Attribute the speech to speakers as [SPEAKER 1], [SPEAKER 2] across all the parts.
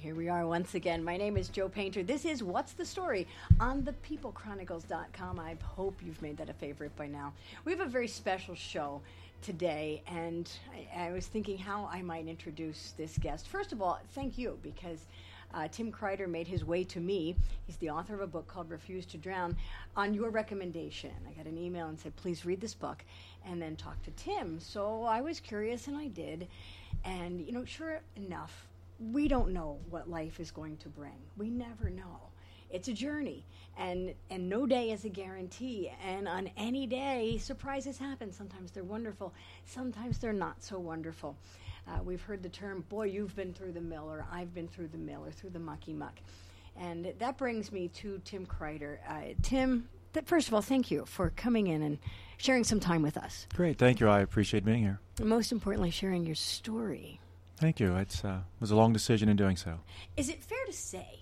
[SPEAKER 1] Here we are once again. My name is Joe Painter. This is What's the Story on thepeoplechronicles.com. I hope you've made that a favorite by now. We have a very special show today, and I, I was thinking how I might introduce this guest. First of all, thank you because uh, Tim Kreider made his way to me. He's the author of a book called Refuse to Drown on your recommendation. I got an email and said, please read this book and then talk to Tim. So I was curious and I did. And, you know, sure enough, we don't know what life is going to bring. We never know. It's a journey, and and no day is a guarantee. And on any day, surprises happen. Sometimes they're wonderful. Sometimes they're not so wonderful. Uh, we've heard the term, "Boy, you've been through the mill," or "I've been through the mill," or "through the mucky muck." And that brings me to Tim Kreider. Uh, Tim, th- first of all, thank you for coming in and sharing some time with us.
[SPEAKER 2] Great, thank you. I appreciate being here.
[SPEAKER 1] Most importantly, sharing your story.
[SPEAKER 2] Thank you. It's uh, it was a long decision in doing so.
[SPEAKER 1] Is it fair to say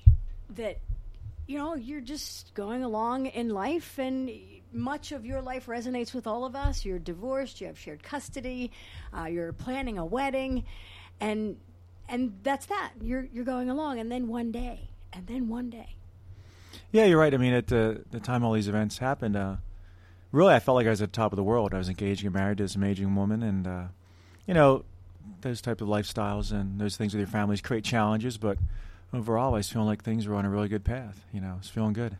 [SPEAKER 1] that you know you're just going along in life and much of your life resonates with all of us? You're divorced, you have shared custody, uh, you're planning a wedding, and and that's that. You're you're going along, and then one day, and then one day.
[SPEAKER 2] Yeah, you're right. I mean, at the the time all these events happened, uh, really, I felt like I was at the top of the world. I was engaged and married to this amazing woman, and uh, you know, those type of lifestyles and those things with your families create challenges, but overall, I was feeling like things were on a really good path. You know, it's feeling good.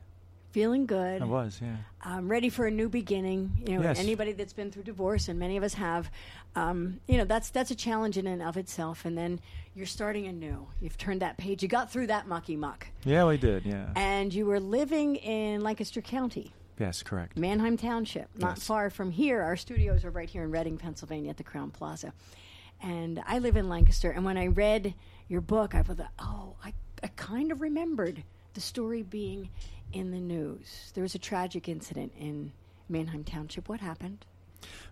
[SPEAKER 1] Feeling good.
[SPEAKER 2] I was, yeah.
[SPEAKER 1] I'm ready for a new beginning. You know,
[SPEAKER 2] Yes.
[SPEAKER 1] anybody that's been through divorce, and many of us have, um, you know, that's that's a challenge in and of itself. And then you're starting anew. You've turned that page. You got through that mucky muck,
[SPEAKER 2] Yeah, we did. Yeah.
[SPEAKER 1] and you were living in Lancaster County.
[SPEAKER 2] yes, correct.
[SPEAKER 1] Manheim Township, not
[SPEAKER 2] Yes.
[SPEAKER 1] far from here. Our studios are right here in Reading, Pennsylvania, at the Crowne Plaza. And I live in Lancaster. And when I read your book, I thought, oh, I, I kind of remembered the story being in the news. There was a tragic incident in Manheim Township. What happened?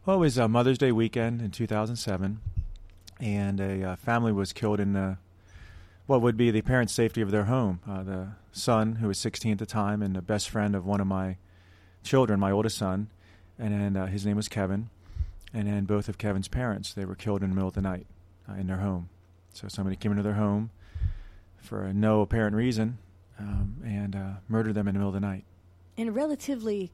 [SPEAKER 2] Well, it was uh, Mother's Day weekend in 2007, and a uh, family was killed in uh, what would be the parents' safety of their home. Uh, the son, who was 16 at the time, and the best friend of one of my children, my oldest son, and then uh, his name was Kevin, and then both of Kevin's parents, they were killed in the middle of the night uh, in their home. So somebody came into their home for no apparent reason um, and uh, murdered them in the middle of the night.
[SPEAKER 1] In a relatively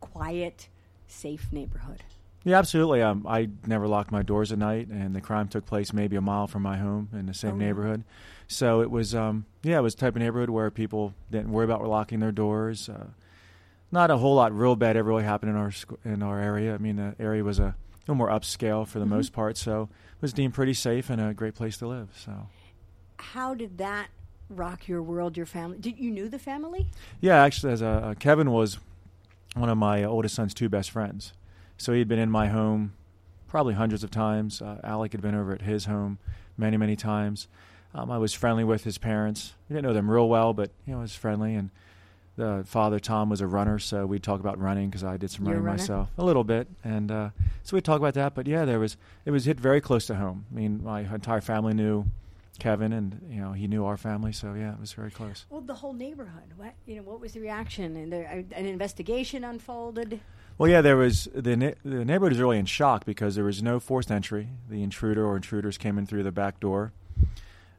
[SPEAKER 1] quiet, safe neighborhood.
[SPEAKER 2] Yeah, absolutely. Um, I never locked my doors at night, and the crime took place maybe a mile from my home in the same
[SPEAKER 1] Oh,
[SPEAKER 2] neighborhood. So it was, um, yeah, it was the type of neighborhood where people didn't worry about locking their doors. Uh, not a whole lot real bad ever really happened in our in our area. I mean, the area was a little more upscale for the
[SPEAKER 1] Mhm.
[SPEAKER 2] most part, so it was deemed pretty safe and a great place to live. So
[SPEAKER 1] How did that rock your world, your family? Did you knew the family?
[SPEAKER 2] Yeah, actually, as a, uh, Kevin was one of my oldest son's two best friends. So he'd been in my home probably hundreds of times. Uh, Alec had been over at his home many, many times. Um, I was friendly with his parents. We didn't know them real well, but you know, I was friendly. And the father Tom was a runner, so we'd talk about running because I did some running myself a little bit, and uh, so we'd talk about that. But yeah, there was it was hit very close to home. I mean, my entire family knew Kevin, and you know he knew our family, so yeah, it was very close.
[SPEAKER 1] Well, the whole neighborhood. What you know? What was the reaction? And there, uh, an investigation unfolded.
[SPEAKER 2] Well, yeah, there was the ne- the neighborhood was really in shock because there was no forced entry. The intruder or intruders came in through the back door,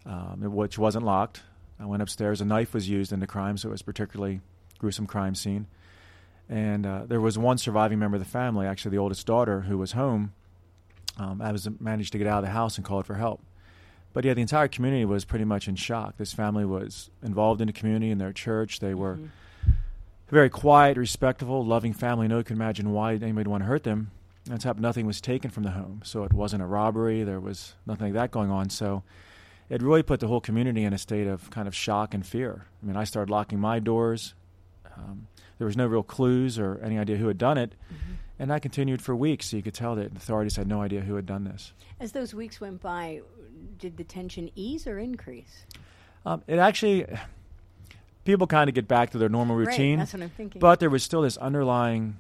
[SPEAKER 2] um, which wasn't locked. I went upstairs. A knife was used in the crime, so it was a particularly gruesome crime scene. And uh, there was one surviving member of the family, actually the oldest daughter, who was home. Um, I was managed to get out of the house and called for help. But yeah, the entire community was pretty much in shock. This family was involved in the community in their church. They were
[SPEAKER 1] Mhm.
[SPEAKER 2] very quiet, respectable, loving family. No one could imagine why anybody would want to hurt them. On top, nothing was taken from the home, so it wasn't a robbery. There was nothing like that going on. So it really put the whole community in a state of kind of shock and fear. I mean, I started locking my doors. Um, there was no real clues or any idea who had done it,
[SPEAKER 1] Mhm.
[SPEAKER 2] and that continued for weeks. So you could tell that the authorities had no idea who had done this.
[SPEAKER 1] As those weeks went by, did the tension ease or increase?
[SPEAKER 2] Um, it actually, people kind of get back to their normal
[SPEAKER 1] Right,
[SPEAKER 2] routine.
[SPEAKER 1] that's what I'm thinking.
[SPEAKER 2] But there was still this underlying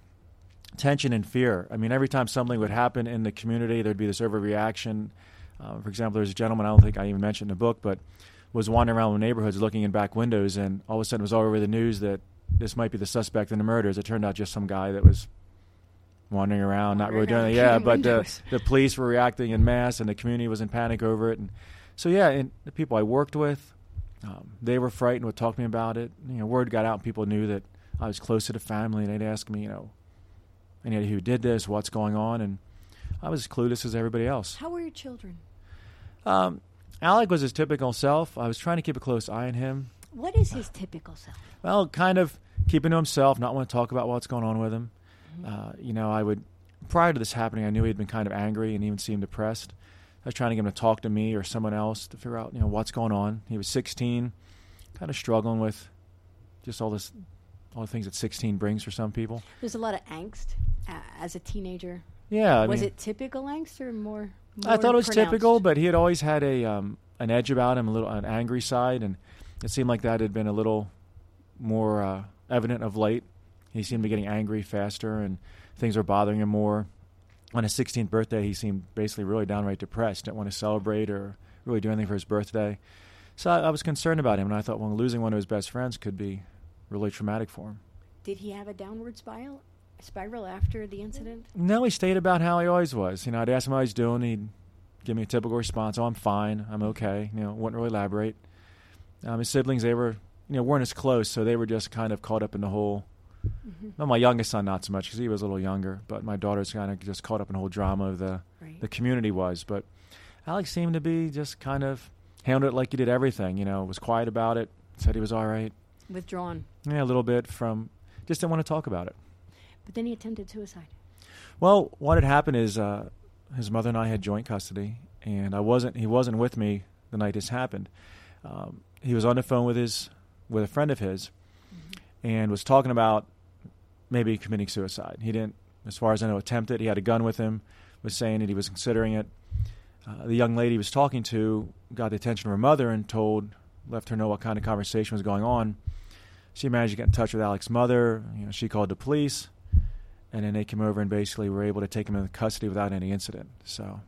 [SPEAKER 2] tension and fear. I mean, every time something would happen in the community, there'd be this overreaction. Uh, for example, there's a gentleman I don't think I even mentioned in the book, but was wandering around the neighborhoods looking in back windows, and all of a sudden it was all over the news that this might be the suspect in the murders. It turned out just some guy that was wandering around, not really doing it. Yeah, but the, the police were reacting in mass, and the community was in panic over it. And so, yeah, and the people I worked with, Um, they were frightened, would talk to me about it. You know, word got out, and people knew that I was close to the family, and they'd ask me, you know, any who did this, what's going on, and I was as clueless as everybody else.
[SPEAKER 1] How were your children?
[SPEAKER 2] Um, Alec was his typical self. I was trying to keep a close eye on him.
[SPEAKER 1] What is his typical self?
[SPEAKER 2] Well, kind of keeping to himself, not want to talk about what's going on with him.
[SPEAKER 1] Mm-hmm.
[SPEAKER 2] Uh, you know, I would prior to this happening, I knew he'd been kind of angry and even seemed depressed. I was trying to get him to talk to me or someone else to figure out, you know, what's going on. He was 16, kind of struggling with just all this, all the things that 16 brings for some people.
[SPEAKER 1] There's a lot of angst uh, as a teenager.
[SPEAKER 2] Yeah, I
[SPEAKER 1] was
[SPEAKER 2] mean,
[SPEAKER 1] it typical angst or more?
[SPEAKER 2] I thought it was
[SPEAKER 1] pronounced?
[SPEAKER 2] typical, but he had always had a um, an edge about him, a little an angry side, and it seemed like that had been a little more uh, evident of late. He seemed to be getting angry faster, and things were bothering him more. On his 16th birthday, he seemed basically really downright depressed. Didn't want to celebrate or really do anything for his birthday. So I, I was concerned about him, and I thought, well, losing one of his best friends could be really traumatic for him.
[SPEAKER 1] Did he have a downward spiral? Spiral after the incident?
[SPEAKER 2] No, he stayed about how he always was. You know, I'd ask him how he's doing. He'd give me a typical response. Oh, I'm fine. I'm okay. You know, wouldn't really elaborate. Um, his siblings, they were, you know, weren't as close, so they were just kind of caught up in the whole.
[SPEAKER 1] Mm-hmm.
[SPEAKER 2] Well, my youngest son, not so much because he was a little younger, but my daughter's kind of just caught up in the whole drama of the
[SPEAKER 1] Right.
[SPEAKER 2] the community was. But Alec seemed to be just kind of handled it like he did everything. You know, was quiet about it, said he was all right.
[SPEAKER 1] Withdrawn.
[SPEAKER 2] Yeah, a little bit from, just didn't want to talk about it.
[SPEAKER 1] But then he attempted suicide.
[SPEAKER 2] Well, what had happened is uh, his mother and I had joint custody, and I wasn't. He wasn't with me the night this happened. Um, he was on the phone with his with a friend of his, and was talking about maybe committing suicide. He didn't, as far as I know, attempt it. He had a gun with him. Was saying that he was considering it. Uh, the young lady he was talking to got the attention of her mother and told, left her know what kind of conversation was going on. She managed to get in touch with Alec's mother. You know, she called the police and then they came over and basically were able to take him into custody without any incident. So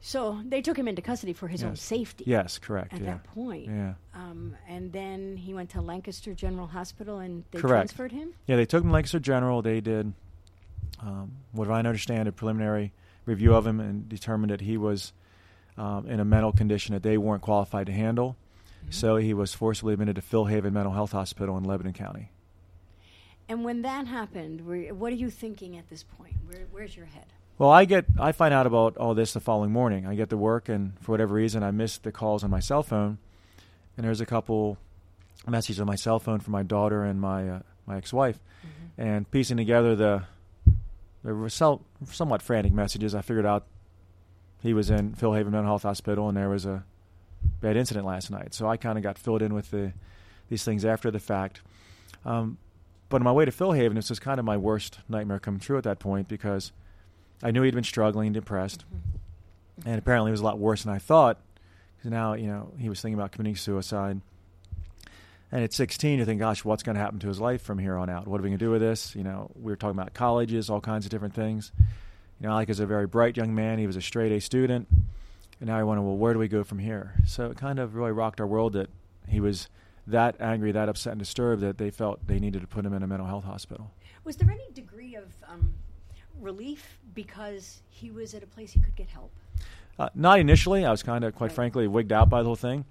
[SPEAKER 1] So they took him into custody for his own safety.
[SPEAKER 2] yes, correct.
[SPEAKER 1] At
[SPEAKER 2] yeah,
[SPEAKER 1] that point.
[SPEAKER 2] yeah,
[SPEAKER 1] Um, and then he went to Lancaster General Hospital and they
[SPEAKER 2] Correct.
[SPEAKER 1] transferred him?
[SPEAKER 2] yeah. They took him to Lancaster General. They did, um, what I understand, a preliminary review of him and determined that he was um, in a mental condition that they weren't qualified to handle.
[SPEAKER 1] Mhm.
[SPEAKER 2] So he was forcibly admitted to Philhaven Mental Health Hospital in Lebanon County.
[SPEAKER 1] And when that happened, were, what are you thinking at this point? Where, where's your head?
[SPEAKER 2] Well, I get I find out about all this the following morning. I get to work, and for whatever reason, I missed the calls on my cell phone. And there's a couple messages on my cell phone from my daughter and my uh, my ex-wife, and piecing together the the were somewhat frantic messages, I figured out he was in Philhaven Mental Health Hospital, and there was a bad incident last night. So I kind of got filled in with the these things after the fact. Um, but on my way to Philhaven, this was kind of my worst nightmare come true at that point because I knew he'd been struggling, depressed, mm-hmm. Mm-hmm. and apparently it was a lot worse than I thought. Because now, you know, he was thinking about committing suicide. And at 16, you think, gosh, what's going to happen to his life from here on out? What are we going to do with this? You know, we were talking about colleges, all kinds of different things. You know, Alec is a very bright young man. He was a straight A student. And now I wonder, well, where do we go from here? So it kind of really rocked our world that he was that angry, that upset and disturbed that they felt they needed to put him in a mental health hospital.
[SPEAKER 1] Was there any degree of um, relief because he was at a place he could get help?
[SPEAKER 2] Uh, not initially. I was kind of, quite
[SPEAKER 1] Right.
[SPEAKER 2] frankly, wigged out by the whole thing.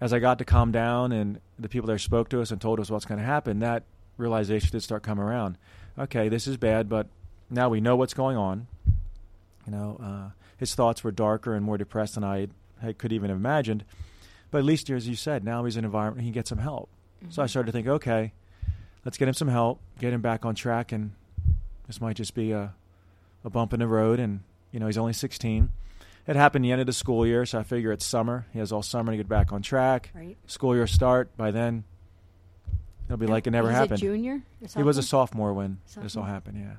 [SPEAKER 2] As I got to calm down and the people there spoke to us and told us what's going to happen, that realization did start coming around. Okay, this is bad, but now we know what's going on. You know, uh, his thoughts were darker and more depressed than I, I could even have imagined. But at least, as you said, now he's in an environment he can get some help. So I
[SPEAKER 1] Mhm.
[SPEAKER 2] started to think, okay, let's get him some help, get him back on track, and this might just be a, a bump in the road. And you know, he's only 16. It happened the end of the school year, so I figure it's summer. He has all summer to get back on track.
[SPEAKER 1] Right.
[SPEAKER 2] School year start. By then, it'll be like it never happened.
[SPEAKER 1] A junior?
[SPEAKER 2] He was a
[SPEAKER 1] sophomore?
[SPEAKER 2] sophomore when this all happened. Yeah.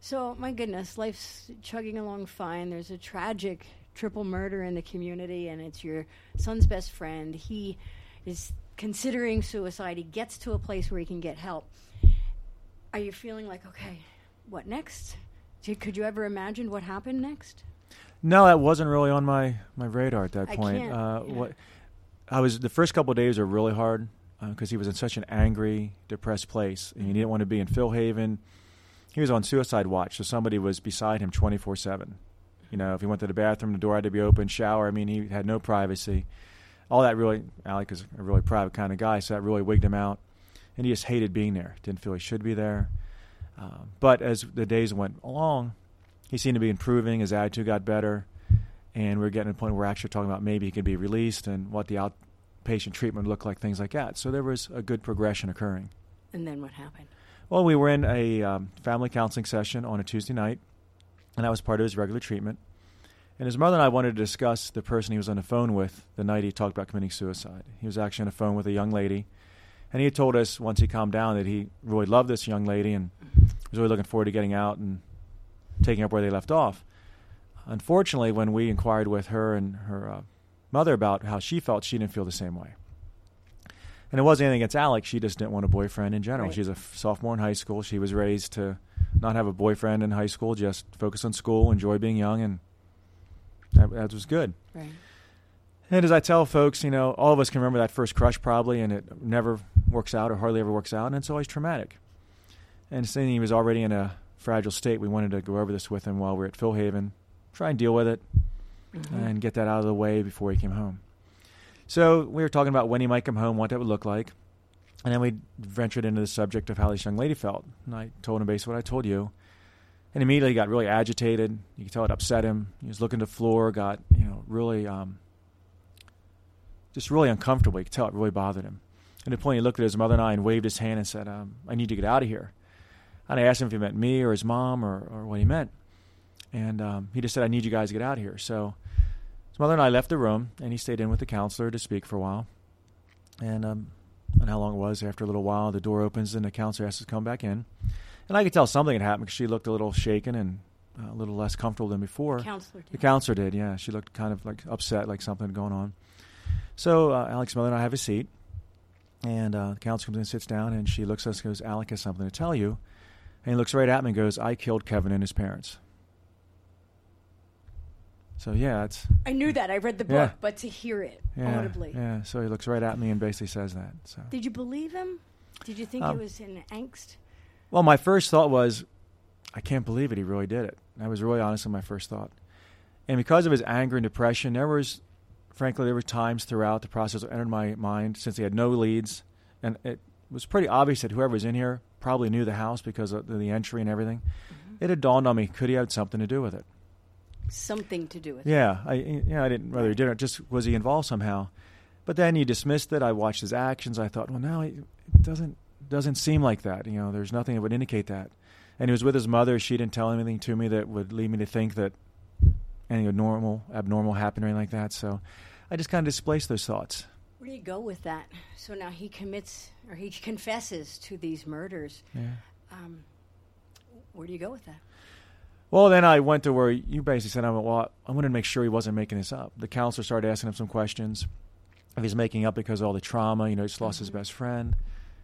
[SPEAKER 1] So, my goodness, life's chugging along fine. There's a tragic triple murder in the community, and it's your son's best friend. He is considering suicide. He gets to a place where he can get help. Are you feeling like, okay, what next? Did, could you ever imagine what happened next?
[SPEAKER 2] No, that wasn't really on my, my radar at that
[SPEAKER 1] I
[SPEAKER 2] point. Uh,
[SPEAKER 1] yeah.
[SPEAKER 2] What I was the first couple of days were really hard because he was in such an angry, depressed place, and he didn't want to be in Philhaven. He was on suicide watch, so somebody was beside him twenty four seven. You know, if he went to the bathroom, the door had to be open. Shower. I mean, he had no privacy. all that really, Alec is a really private kind of guy, so that really wigged him out. And he just hated being there. Didn't feel he should be there. Uh, but as the days went along, he seemed to be improving. His attitude got better. And we are getting to the point where we're actually talking about maybe he could be released and what the outpatient treatment would look like, things like that. So there was a good progression occurring.
[SPEAKER 1] And then what happened?
[SPEAKER 2] Well, we were in a um, family counseling session on a Tuesday night, and that was part of his regular treatment. And his mother and I wanted to discuss the person he was on the phone with the night he talked about committing suicide. He was actually on the phone with a young lady, and he had told us once he calmed down that he really loved this young lady and was really looking forward to getting out and taking up where they left off. Unfortunately, when we inquired with her and her uh, mother about how she felt, she didn't feel the same way. And it wasn't anything against Alec. She just didn't want a boyfriend in general.
[SPEAKER 1] Right.
[SPEAKER 2] She's a f- sophomore in high school. She was raised to not have a boyfriend in high school, just focus on school, enjoy being young, and that, that was good.
[SPEAKER 1] Right.
[SPEAKER 2] And as I tell folks, you know, all of us can remember that first crush probably, and it never works out or hardly ever works out, and it's always traumatic. And seeing he was already in a fragile state, we wanted to go over this with him while we were at Philhaven, try and deal with it,
[SPEAKER 1] Mhm.
[SPEAKER 2] and get that out of the way before he came home. So we were talking about when he might come home, what that would look like. And then we ventured into the subject of how this young lady felt. And I told him basically what I told you. And immediately he got really agitated. You could tell it upset him. He was looking at the floor, got, you know, really, um, just really uncomfortable. You could tell it really bothered him. And at the point he looked at his mother and I and waved his hand and said, um, I need to get out of here. And I asked him if he meant me or his mom or, or what he meant. And um, he just said, I need you guys to get out of here. So his mother and I left the room, and he stayed in with the counselor to speak for a while. And um, and how long it was after a little while, the door opens and the counselor has to come back in. And I could tell something had happened because she looked a little shaken and uh, a little less comfortable than before.
[SPEAKER 1] Counselor.
[SPEAKER 2] The
[SPEAKER 1] did.
[SPEAKER 2] counselor did, yeah. She looked kind of like upset, like something had going on. So uh, Alec's mother and I have a seat, and uh, the counselor comes in and sits down, and she looks at us and goes, Alec has something to tell you. And he looks right at me and goes, I killed Kevin and his parents. So, yeah, it's.
[SPEAKER 1] I knew that. I read the book,
[SPEAKER 2] Yeah.
[SPEAKER 1] but to hear it
[SPEAKER 2] Yeah,
[SPEAKER 1] audibly.
[SPEAKER 2] yeah. So he looks right at me and basically says that. So.
[SPEAKER 1] Did you believe him? Did you think
[SPEAKER 2] Um,
[SPEAKER 1] it was in angst?
[SPEAKER 2] Well, my first thought was, I can't believe it. He really did it. That was really honestly my first thought. And because of his anger and depression, there was, frankly, there were times throughout the process that entered my mind since he had no leads, and it was pretty obvious that whoever was in here probably knew the house because of the entry and everything.
[SPEAKER 1] Mm-hmm.
[SPEAKER 2] It had dawned on me: could he have something to do with it?
[SPEAKER 1] Something to do with it.
[SPEAKER 2] Yeah, I yeah I didn't whether he did or just was he involved somehow. But then he dismissed it. I watched his actions. I thought, well, no, it doesn't doesn't seem like that. You know, there's nothing that would indicate that. And he was with his mother. She didn't tell anything to me that would lead me to think that anything normal, abnormal happened or anything like that. So I just kind of displaced those thoughts.
[SPEAKER 1] Where do you go with that? So now he commits or he confesses to these murders.
[SPEAKER 2] Yeah.
[SPEAKER 1] Um, where do you go with that?
[SPEAKER 2] Well, then I went to where you basically said, I went, well, I wanted to make sure he wasn't making this up. The counselor started asking him some questions. If he's making up because of all the trauma, you know, he just lost his
[SPEAKER 1] Mhm.
[SPEAKER 2] best friend.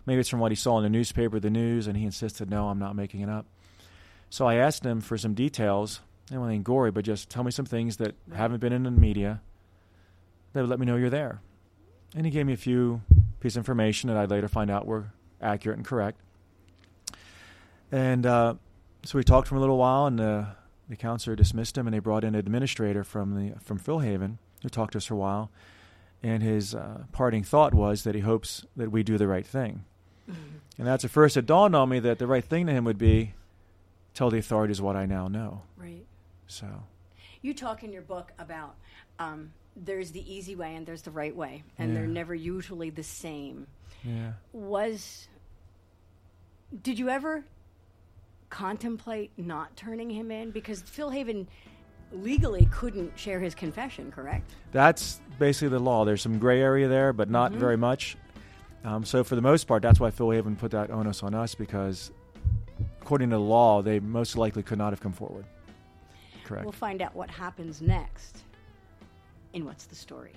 [SPEAKER 2] Maybe it's from what he saw in the newspaper, the news, and he insisted, no, I'm not making it up. So I asked him for some details. I don't want anything gory, but just tell me some things that
[SPEAKER 1] Right.
[SPEAKER 2] haven't been in the media that would let me know you're there. And he gave me a few pieces of information that I'd later find out were accurate and correct. And uh, so we talked for a little while, and uh, the counselor dismissed him, and they brought in an administrator from the from Philhaven who talked to us for a while. And his uh, parting thought was that he hopes that we do the right thing. And that's at first it dawned on me that the right thing to him would be tell the authorities what I now know.
[SPEAKER 1] Right.
[SPEAKER 2] So
[SPEAKER 1] You talk in your book about um, there's the easy way and there's the right way, and they're never usually the same.
[SPEAKER 2] yeah.
[SPEAKER 1] Was did you ever contemplate not turning him in because Philhaven legally couldn't share his confession, correct?
[SPEAKER 2] That's basically the law. There's some gray area there, but not
[SPEAKER 1] Mhm.
[SPEAKER 2] very much. Um, so for the most part, that's why Philhaven put that onus on us because, according to the law, they most likely could not have come forward. Correct.
[SPEAKER 1] We'll find out what happens next in What's the Story.